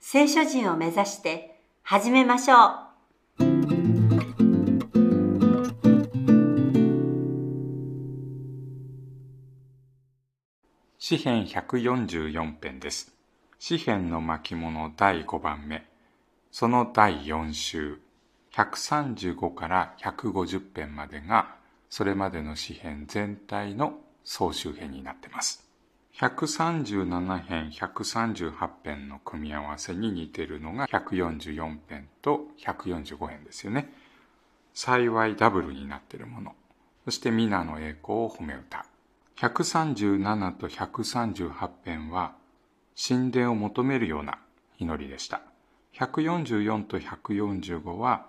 聖書人を目指して始めましょう。詩編144編です。詩編の巻物第5番目。その第4週135から150編までがそれまでの詩編全体の総集編になってます。137編138編の組み合わせに似ているのが144編と145編ですよね。幸いダブルになっているもの。そして皆の栄光を褒め歌。137と138編は神殿を求めるような祈りでした。144と145は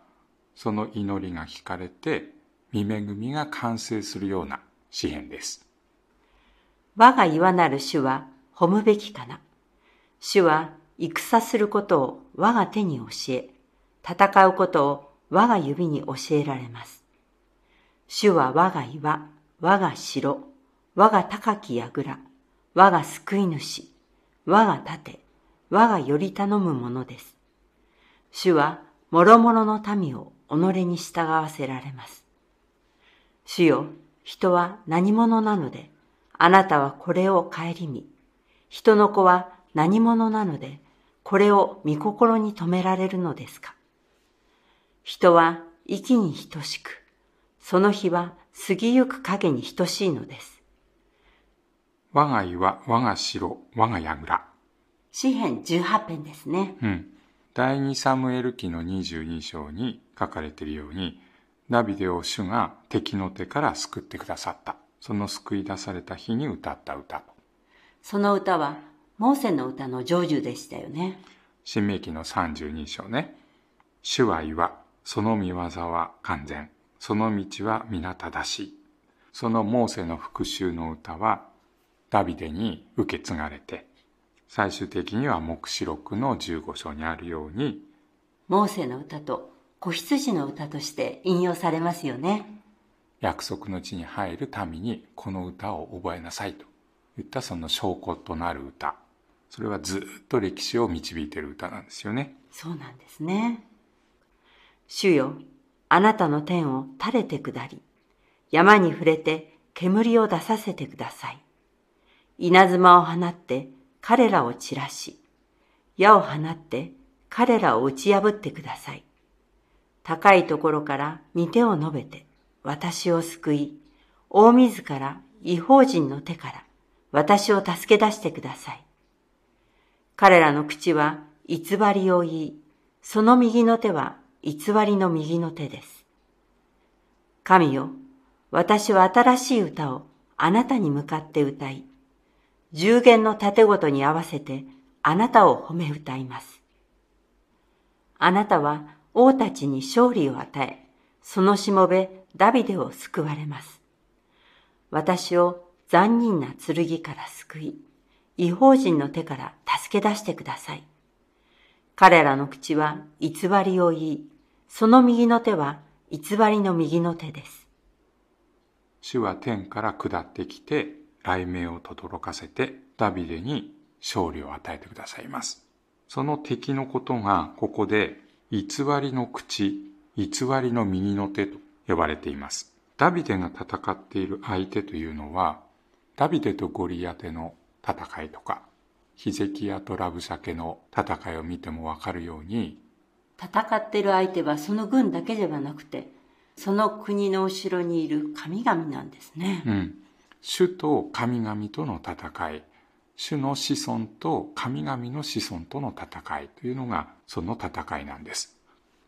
その祈りが聞かれて見恵みが完成するような詩篇です。我が岩なる主は褒むべきかな。主は戦することを我が手に教え、戦うことを我が指に教えられます。主は我が岩、我が城、我が高き櫓、我が救い主、我が盾、我がより頼むものです。主は諸々の民を己に従わせられます。主よ、人は何者なので、あなたはこれを顧み、人の子は何者なので、これを見心に留められるのですか。人は息に等しく、その日は過ぎゆく影に等しいのです。我が岩、我が城、我が櫓。詩編18編ですね。うん。第二サムエル記の22章に書かれているように、ダビデを主が敵の手から救ってくださった。その救い出された日に歌った歌と。その歌は、モーセの歌の成就でしたよね。新明記の32章ね。主は岩、その見業は完全。その道は皆正しい。そのモーセの復讐の歌は、ダビデに受け継がれて、最終的には黙示録の15章にあるように、モーセの歌と子羊の歌として引用されますよね。約束の地に入る民にこの歌を覚えなさいといったその証拠となる歌。それはずっと歴史を導いている歌なんですよね。そうなんですね。主よ、あなたの天を垂れて下り、山に触れて煙を出させてください。稲妻を放って彼らを散らし、矢を放って彼らを打ち破ってください。高いところから御手を述べて私を救い、大水から違法人の手から私を助け出してください。彼らの口は偽りを言い、その右の手は偽りの右の手です。神よ、私は新しい歌をあなたに向かって歌い、十弦の盾ごとに合わせてあなたを褒め歌います。あなたは王たちに勝利を与え、そのしもべダビデを救われます。私を残忍な剣から救い、違法人の手から助け出してください。彼らの口は偽りを言い、その右の手は偽りの右の手です。主は天から下ってきて雷鳴を轟かせてダビデに勝利を与えてくださいます。その敵のことがここで偽りの口、偽りの右の手と呼ばれています。ダビデが戦っている相手というのは、ダビデとゴリアテの戦いとか、ヒゼキヤとラブシャケの戦いを見てもわかるように、戦っている相手はその軍だけではなくて、その国の後ろにいる神々なんですね。うん。主と神々との戦い、主の子孫と神々の子孫との戦いというのがその戦いなんです。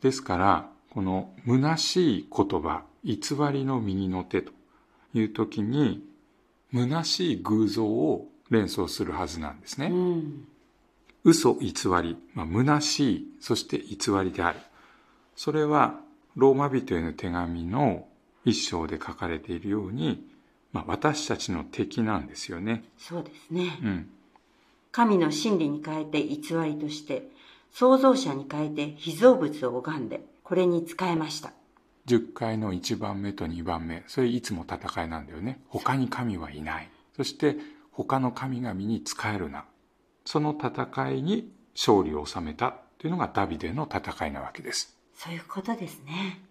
ですから、この虚しい言葉、偽りの右の手という時に、虚しい偶像を連想するはずなんですね。うん。嘘偽り、まあ、虚しい、そして偽りである。それは、ローマ人への手紙の一章で書かれているように、まあ、私たちの敵なんですよね。そうですね。うん。神の真理に変えて偽りとして、創造者に変えて被造物を拝んで、これに使えました。10回の1番目と2番目、それいつも戦いなんだよね。他に神はいない。そして他の神々に仕えるな。その戦いに勝利を収めたというのがダビデの戦いなわけです。そういうことですね。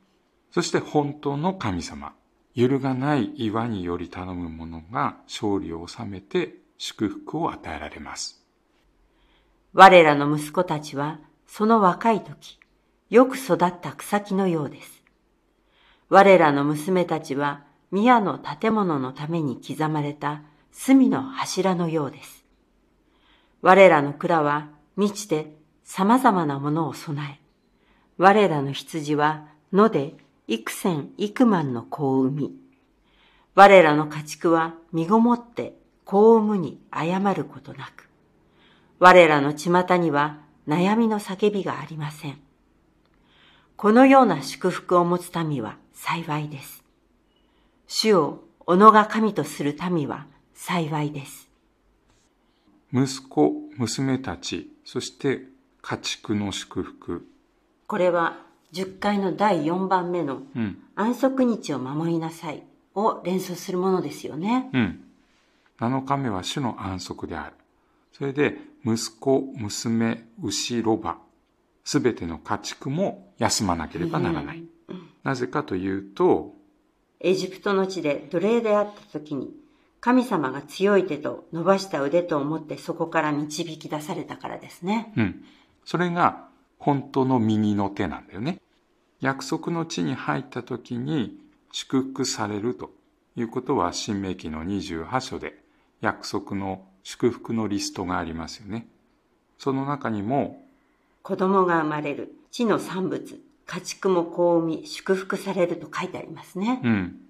そして本当の神様、揺るがない岩により頼む者が勝利を収めて祝福を与えられます。我らの息子たちは、その若い時、よく育った草木のようです。我らの娘たちは、宮の建物のために刻まれた隅の柱のようです。我らの蔵は満ちて様々なものを備え、我らの羊は野で幾千幾万の子を産み、我らの家畜は身ごもって子を産むに誤ることなく、我らの巷には悩みの叫びがありません。このような祝福を持つ民は幸いです。主を己が神とする民は幸いです。息子、娘たち、そして家畜の祝福。これは10回の第4番目のうん。安息日を守りなさいを連想するものですよね。うん。7日目は主の安息である。それで、息子、娘、牛、ロバ、すべての家畜も休まなければならない。なぜかというと、エジプトの地で奴隷であった時に、神様が強い手と伸ばした腕と思ってそこから導き出されたからですね。うん。それが本当の右の手なんだよね。約束の地に入った時に祝福されるということは、新明記の28章で約束の祝福のリストがありますよね。その中にも、子供が生まれる地の産物、家畜も子を産み祝福されると書いてありますね。うん。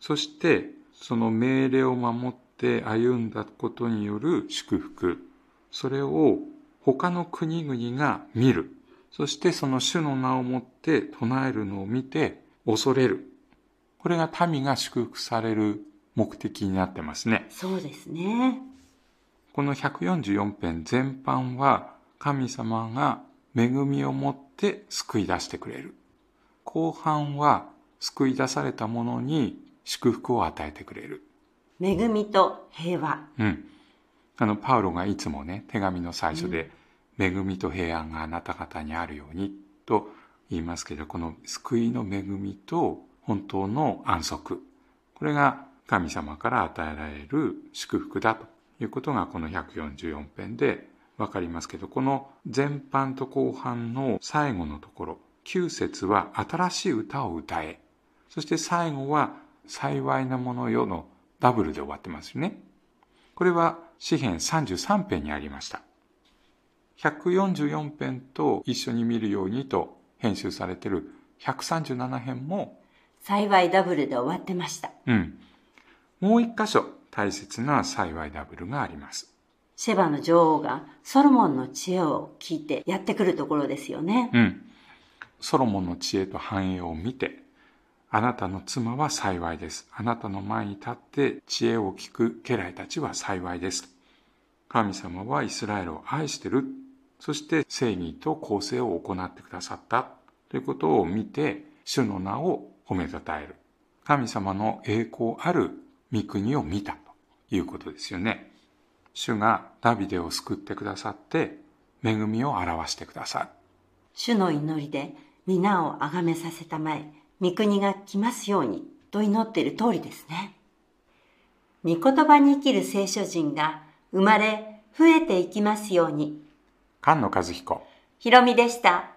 そして、その命令を守って歩んだことによる祝福。それを他の国々が見る。そしてその主の名をもって唱えるのを見て恐れる。これが民が祝福される目的になってますね。そうですね。この144編全般は神様が恵みを持って救い出してくれる。後半は救い出された者に祝福を与えてくれる。恵みと平和。うん。あの、パウロがいつもね、手紙の最初で、恵みと平安があなた方にあるようにと言いますけど、この救いの恵みと本当の安息。これが神様から与えられる祝福だということがこの144編でわかりますけど、この前半と後半の最後のところ、9節は新しい歌を歌え。そして最後は幸いなものよのダブルで終わってますよね。これは詩編33編にありました。144編と一緒に見るようにと編集されている137編も、幸いダブルで終わってました。うん。もう一箇所大切な幸いダブルがあります。シェバの女王がソロモンの知恵を聞いてやってくるところですよね。うん。ソロモンの知恵と繁栄を見て、あなたの妻は幸いです。あなたの前に立って知恵を聞く家来たちは幸いです。神様はイスラエルを愛してる。そして正義と公正を行ってくださった。ということを見て、主の名を褒めたたえる。神様の栄光ある御国を見たということですよね。主がダビデを救ってくださって、恵みを表してくださる。主の祈りで皆を崇めさせたまえ、御国が来ますようにと祈っている通りですね。御言葉に生きる聖書人が生まれ増えていきますように。菅野和彦ひろみでした。